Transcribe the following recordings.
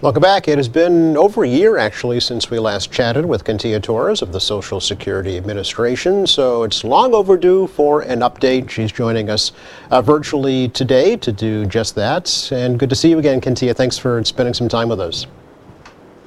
Welcome back. It has been over a year actually since we last chatted with Kentia Torres of the Social Security Administration, so it's long overdue for an update. She's joining us uh, virtually today to do just that. And good to see you again, Kentia. Thanks for spending some time with us.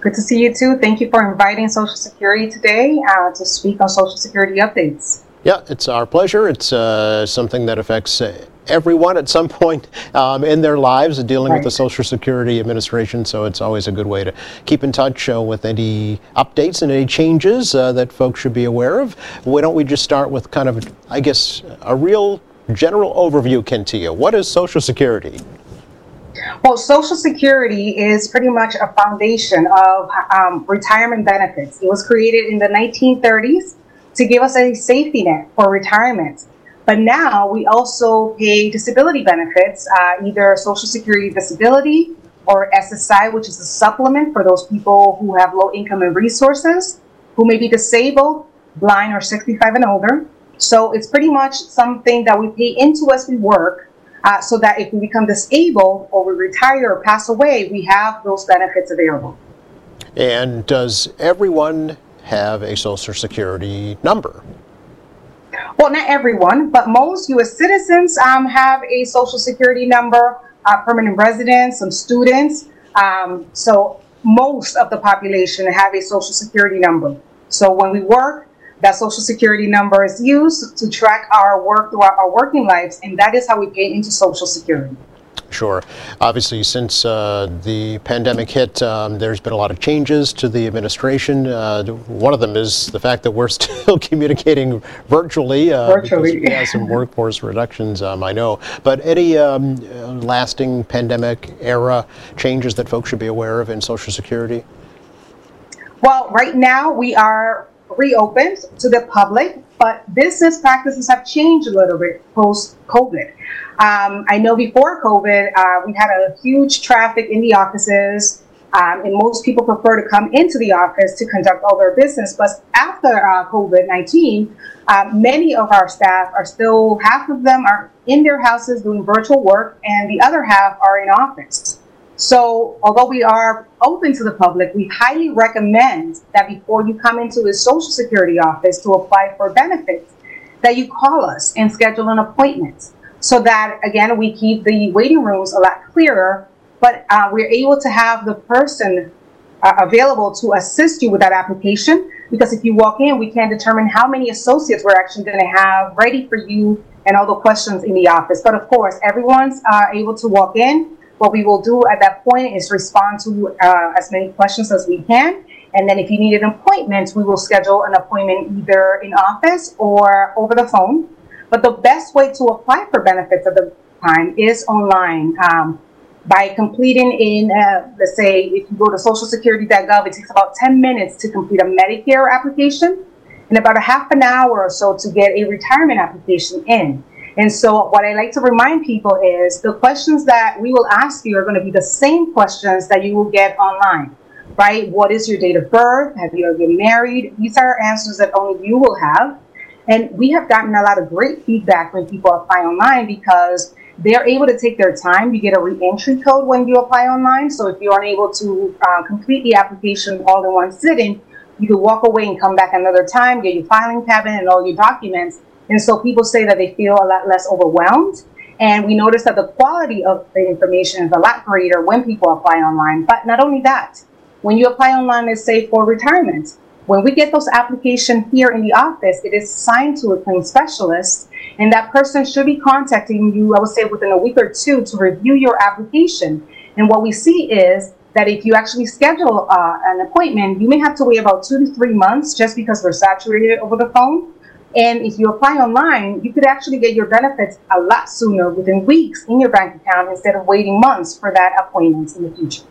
Good to see you too. Thank you for inviting Social Security today uh, to speak on Social Security updates. Yeah, it's our pleasure. It's uh, something that affects uh, everyone at some point um, in their lives dealing right. with the Social Security Administration. So it's always a good way to keep in touch uh, with any updates and any changes uh, that folks should be aware of. Why don't we just start with kind of, I guess, a real general overview, Kentia. What is Social Security? Well, Social Security is pretty much a foundation of um, retirement benefits. It was created in the 1930s to give us a safety net for retirement. But now we also pay disability benefits, uh, either Social Security disability or SSI, which is a supplement for those people who have low income and resources, who may be disabled, blind, or 65 and older. So it's pretty much something that we pay into as we work uh, so that if we become disabled or we retire or pass away, we have those benefits available. And does everyone have a Social Security number? Well, not everyone, but most U.S. citizens um, have a social security number, uh, permanent residents, some students. Um, so most of the population have a social security number. So when we work, that social security number is used to track our work throughout our working lives, and that is how we pay into social security. Sure. Obviously, since uh, the pandemic hit, um, there's been a lot of changes to the administration. Uh, one of them is the fact that we're still communicating virtually. Uh, virtually. We some workforce reductions, um, I know. But any um, lasting pandemic era changes that folks should be aware of in Social Security? Well, right now we are reopened to the public, but business practices have changed a little bit post COVID. Um, I know before COVID, uh, we had a huge traffic in the offices, um, and most people prefer to come into the office to conduct all their business. But after uh, COVID 19, uh, many of our staff are still, half of them are in their houses doing virtual work, and the other half are in office. So, although we are open to the public, we highly recommend that before you come into a Social Security office to apply for benefits, that you call us and schedule an appointment so that again we keep the waiting rooms a lot clearer but uh, we're able to have the person uh, available to assist you with that application because if you walk in we can determine how many associates we're actually going to have ready for you and all the questions in the office. But of course everyone's uh, able to walk in what we will do at that point is respond to uh, as many questions as we can and then if you need an appointment we will schedule an appointment either in office or over the phone but the best way to apply for benefits at the time is online. Um, by completing in, uh, let's say, if you go to socialsecurity.gov, it takes about 10 minutes to complete a Medicare application and about a half an hour or so to get a retirement application in. And so, what I like to remind people is the questions that we will ask you are going to be the same questions that you will get online, right? What is your date of birth? Have you ever been married? These are answers that only you will have. And we have gotten a lot of great feedback when people apply online because they're able to take their time. You get a re-entry code when you apply online. So if you're unable to uh, complete the application all in one sitting, you can walk away and come back another time, get your filing cabinet and all your documents. And so people say that they feel a lot less overwhelmed. And we notice that the quality of the information is a lot greater when people apply online. But not only that, when you apply online, let's say for retirement, when we get those applications here in the office, it is assigned to a claim specialist, and that person should be contacting you, I would say, within a week or two to review your application. And what we see is that if you actually schedule uh, an appointment, you may have to wait about two to three months just because we're saturated over the phone. And if you apply online, you could actually get your benefits a lot sooner, within weeks, in your bank account instead of waiting months for that appointment in the future.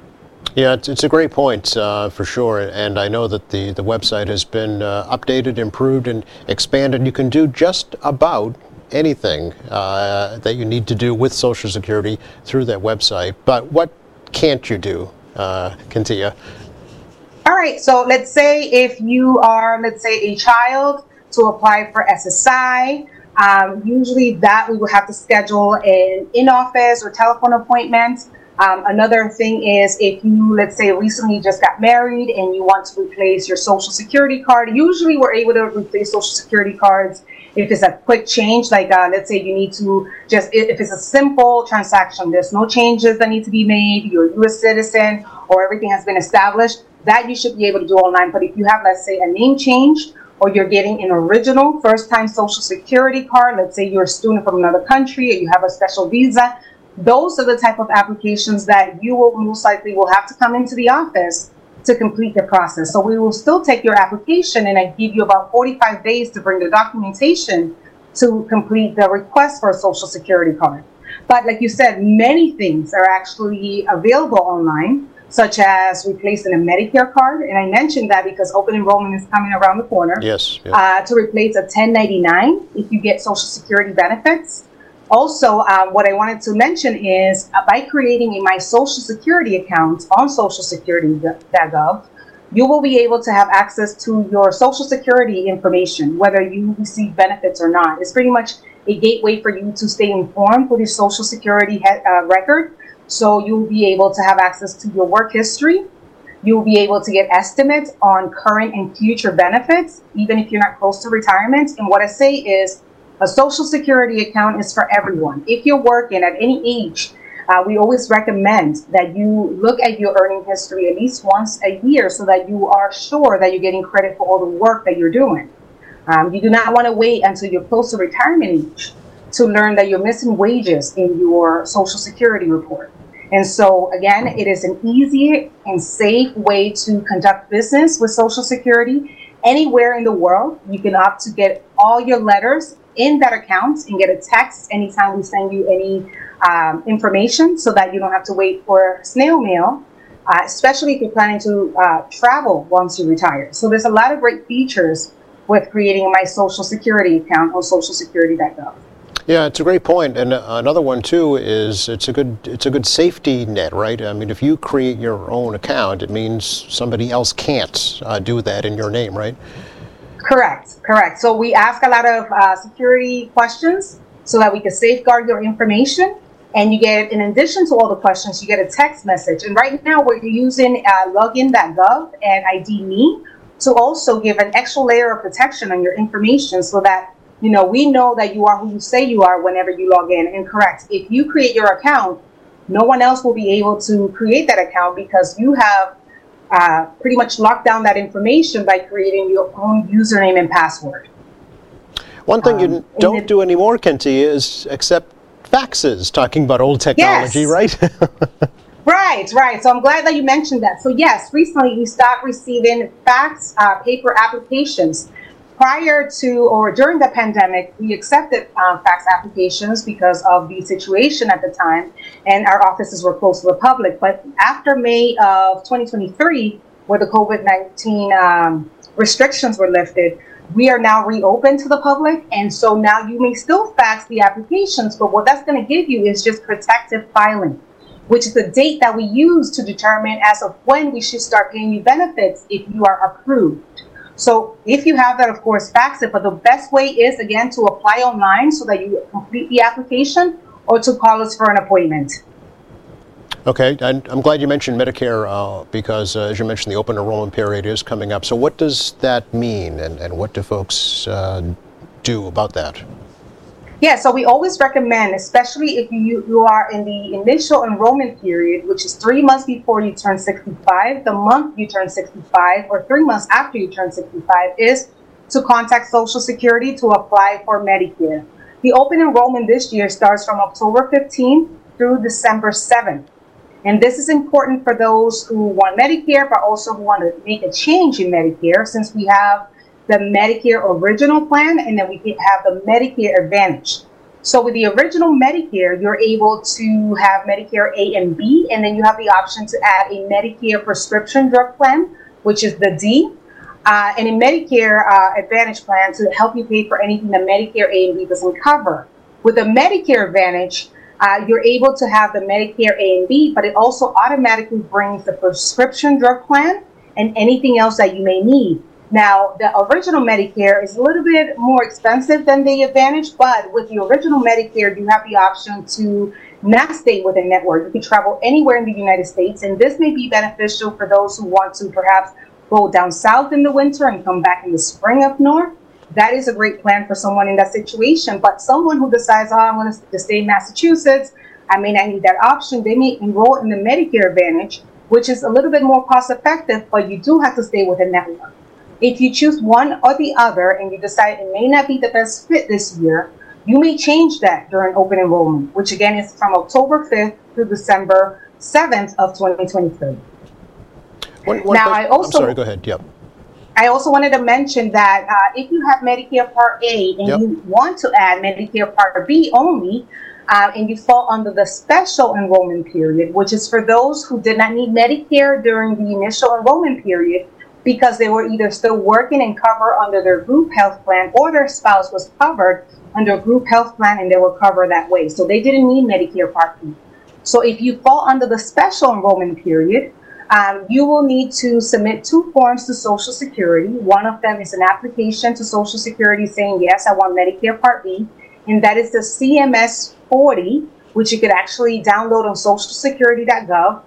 Yeah, it's, it's a great point uh, for sure, and I know that the, the website has been uh, updated, improved, and expanded. You can do just about anything uh, that you need to do with Social Security through that website. But what can't you do, uh, Kentia? All right, so let's say if you are, let's say, a child to apply for SSI, um, usually that we will have to schedule an in office or telephone appointment Um, another thing is if you, let's say, recently just got married and you want to replace your social security card, usually we're able to replace social security cards if it's a quick change, like uh, let's say you need to just, if it's a simple transaction, there's no changes that need to be made, you're a US citizen, or everything has been established, that you should be able to do online. But if you have, let's say, a name change, or you're getting an original first time social security card, let's say you're a student from another country, or you have a special visa, those are the type of applications that you will most likely will have to come into the office to complete the process. So we will still take your application and I give you about 45 days to bring the documentation to complete the request for a social security card. But like you said, many things are actually available online, such as replacing a Medicare card. And I mentioned that because open enrollment is coming around the corner. Yes. Yeah. Uh, to replace a 1099 if you get social security benefits. Also, um, what I wanted to mention is uh, by creating a My Social Security account on socialsecurity.gov, you will be able to have access to your Social Security information, whether you receive benefits or not. It's pretty much a gateway for you to stay informed with your Social Security uh, record. So you'll be able to have access to your work history. You'll be able to get estimates on current and future benefits, even if you're not close to retirement. And what I say is, a social security account is for everyone. If you're working at any age, uh, we always recommend that you look at your earning history at least once a year so that you are sure that you're getting credit for all the work that you're doing. Um, you do not want to wait until you're close to retirement age to learn that you're missing wages in your social security report. And so, again, it is an easy and safe way to conduct business with Social Security. Anywhere in the world, you can opt to get all your letters in that account and get a text anytime we send you any um, information so that you don't have to wait for snail mail, uh, especially if you're planning to uh, travel once you retire. So there's a lot of great features with creating my social security account on socialsecurity.gov. Yeah, it's a great. And uh, another one too is it's a good it's a good safety net, right? I mean, if you create your own account, it means somebody else can't uh, do that in your name, right? Correct, correct. So we ask a lot of uh, security questions so that we can safeguard your information. And you get, in addition to all the questions, you get a text message. And right now we're using uh, login.gov and ID.me to also give an extra layer of protection on your information so that you know we know that you are who you say you are whenever you log in. And correct, if you create your account, no one else will be able to create that account because you have uh, pretty much locked down that information by creating your own username and password. One thing um, you don't do anymore, Kenty, is accept faxes, talking about old technology, yes. right? right, right. So I'm glad that you mentioned that. So yes, recently we stopped receiving fax uh, paper applications prior to or during the pandemic, we accepted um, fax applications because of the situation at the time, and our offices were closed to the public. But after May of 2023, where the COVID 19 um, restrictions were lifted, we are now reopened to the public. And so now you may still fax the applications, but what that's going to give you is just protective filing, which is the date that we use to determine as of when we should start paying you benefits if you are approved. So if you have that, of course, fax it. But the best way is, again, to apply online so that you complete the application or to call us for an appointment. Okay, and I'm glad you mentioned Medicare uh, because, uh, as you mentioned, the open enrollment period is coming up. So, what does that mean, and, and what do folks uh, do about that? Yeah, so we always recommend, especially if you, you are in the initial enrollment period, which is three months before you turn 65, the month you turn 65, or three months after you turn 65, is to contact Social Security to apply for Medicare. The open enrollment this year starts from October 15th through December 7th. And this is important for those who want Medicare, but also who want to make a change in Medicare, since we have the Medicare original plan, and then we have the Medicare Advantage. So with the original Medicare, you're able to have Medicare A and B, and then you have the option to add a Medicare prescription drug plan, which is the D, uh, and a Medicare uh, Advantage plan to help you pay for anything that Medicare A and B doesn't cover. With the Medicare Advantage, uh, you're able to have the Medicare A and B, but it also automatically brings the prescription drug plan and anything else that you may need. Now, the original Medicare is a little bit more expensive than the Advantage, but with the original Medicare, you have the option to not stay within a network. You can travel anywhere in the United States, and this may be beneficial for those who want to perhaps go down south in the winter and come back in the spring up north. That is a great plan for someone in that situation. But someone who decides, oh, I'm going to stay in Massachusetts, I may not need that option, they may enroll in the Medicare Advantage, which is a little bit more cost effective, but you do have to stay within a network. If you choose one or the other and you decide it may not be the best fit this year, you may change that during open enrollment, which again is from October 5th to December 7th of 2023. One, one now, question. I also. I'm sorry, go ahead. Yep. I also wanted to mention that uh, if you have Medicare Part A and yep. you want to add Medicare Part B only, uh, and you fall under the special enrollment period, which is for those who did not need Medicare during the initial enrollment period because they were either still working and covered under their group health plan or their spouse was covered under a group health plan and they were covered that way. So they didn't need Medicare Part B. So if you fall under the special enrollment period, um, you will need to submit two forms to Social Security. One of them is an application to Social Security saying, yes, I want Medicare Part B. And that is the CMS 40, which you could actually download on socialsecurity.gov.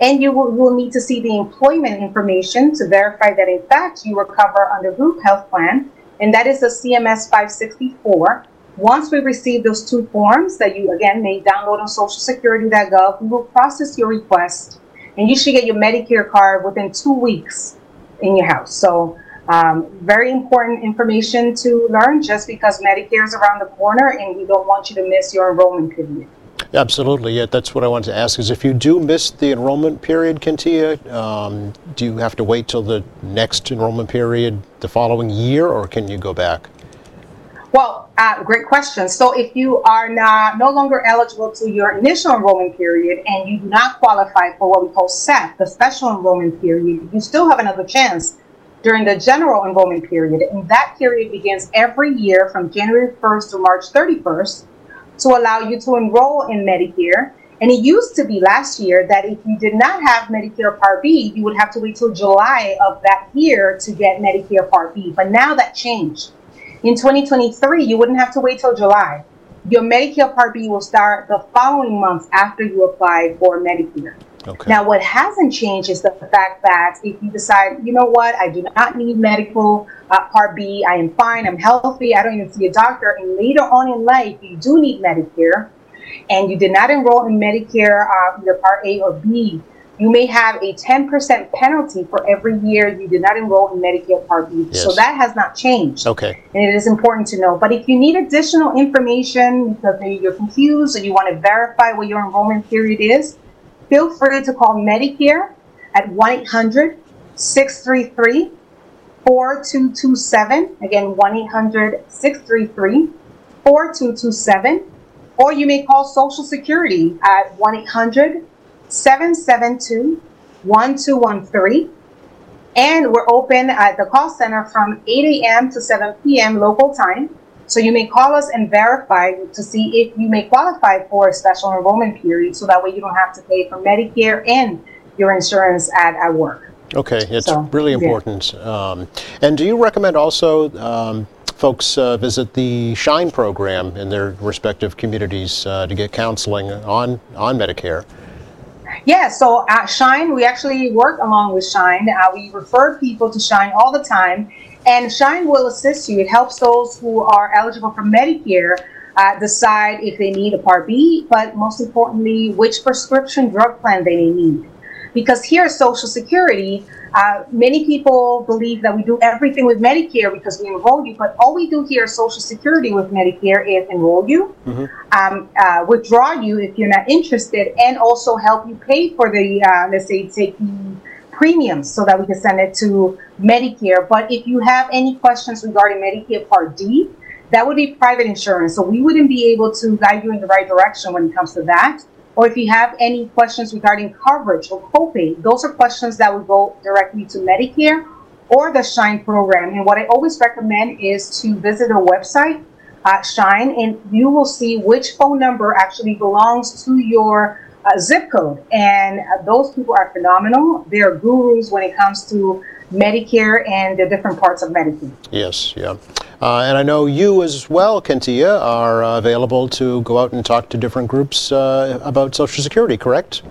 And you will, will need to see the employment information to verify that, in fact, you were covered under group health plan and that is the CMS 564. Once we receive those two forms that you again may download on socialsecurity.gov, we will process your request and you should get your Medicare card within two weeks in your house. So, um, very important information to learn just because Medicare is around the corner and we don't want you to miss your enrollment period. Absolutely. Yeah, that's what I wanted to ask. Is if you do miss the enrollment period, Kentia, um, do you have to wait till the next enrollment period the following year, or can you go back? Well, uh, great question. So, if you are not no longer eligible to your initial enrollment period and you do not qualify for what we call SEP, the special enrollment period, you still have another chance during the general enrollment period. And that period begins every year from January 1st to March 31st to allow you to enroll in Medicare. And it used to be last year that if you did not have Medicare Part B, you would have to wait till July of that year to get Medicare Part B. But now that changed. In 2023, you wouldn't have to wait till July. Your Medicare Part B will start the following month after you apply for Medicare. Okay. Now, what hasn't changed is the fact that if you decide, you know what, I do not need medical uh, Part B, I am fine, I'm healthy, I don't even see a doctor, and later on in life you do need Medicare, and you did not enroll in Medicare, uh, either Part A or B, you may have a 10% penalty for every year you did not enroll in Medicare Part B. Yes. So that has not changed. Okay. And it is important to know. But if you need additional information because maybe you're confused or you want to verify what your enrollment period is, feel free to call Medicare at 1 800 633 4227. Again, 1 800 633 4227. Or you may call Social Security at 1 800 772 1213. And we're open at the call center from 8 a.m. to 7 p.m. local time. So you may call us and verify to see if you may qualify for a special enrollment period so that way you don't have to pay for Medicare and your insurance at, at work. Okay, it's so, really important. Yeah. Um, and do you recommend also um, folks uh, visit the SHINE program in their respective communities uh, to get counseling on, on Medicare? Yeah, so at Shine, we actually work along with Shine. Uh, we refer people to Shine all the time, and Shine will assist you. It helps those who are eligible for Medicare uh, decide if they need a Part B, but most importantly, which prescription drug plan they may need. Because here at Social Security, uh, many people believe that we do everything with Medicare because we enroll you, but all we do here at Social Security with Medicare is enroll you, mm-hmm. um, uh, withdraw you if you're not interested, and also help you pay for the, uh, let's say, take the premiums so that we can send it to Medicare. But if you have any questions regarding Medicare Part D, that would be private insurance. So we wouldn't be able to guide you in the right direction when it comes to that or if you have any questions regarding coverage or copay, those are questions that would go directly to Medicare or the Shine program. And what I always recommend is to visit a website, uh, Shine, and you will see which phone number actually belongs to your uh, zip code. And uh, those people are phenomenal. They're gurus when it comes to Medicare and the different parts of Medicare. Yes, yeah. Uh, and I know you as well, Kentia, are uh, available to go out and talk to different groups uh, about Social Security, correct?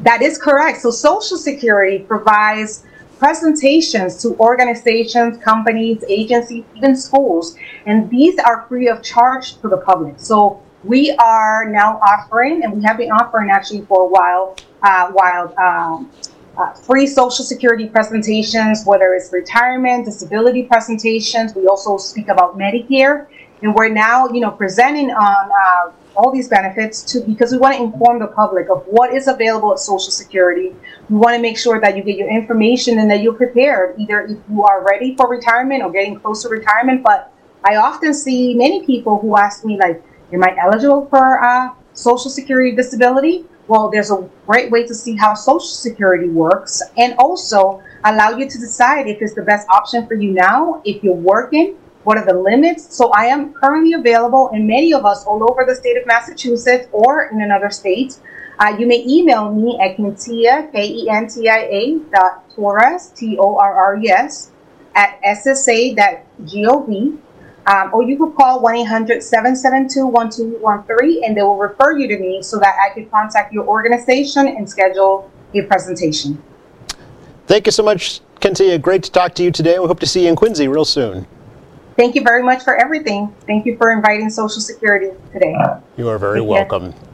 That is correct. So Social Security provides presentations to organizations, companies, agencies, even schools, and these are free of charge to the public. So we are now offering, and we have been offering actually for a while, uh, while um, uh, free Social Security presentations, whether it's retirement, disability presentations. We also speak about Medicare, and we're now, you know, presenting on uh, all these benefits to because we want to inform the public of what is available at Social Security. We want to make sure that you get your information and that you're prepared, either if you are ready for retirement or getting close to retirement. But I often see many people who ask me, like, "Am I eligible for uh, Social Security disability?" Well, there's a great way to see how Social Security works, and also allow you to decide if it's the best option for you now, if you're working what are the limits? So I am currently available, and many of us all over the state of Massachusetts or in another state. Uh, you may email me at Kentia, K-E-N-T-I-A dot Torres, T-O-R-R-E-S, at ssa.gov. Um, or you could call 1-800-772-1213 and they will refer you to me so that I could contact your organization and schedule a presentation. Thank you so much, Kentia. Great to talk to you today. We hope to see you in Quincy real soon. Thank you very much for everything. Thank you for inviting Social Security today. You are very welcome.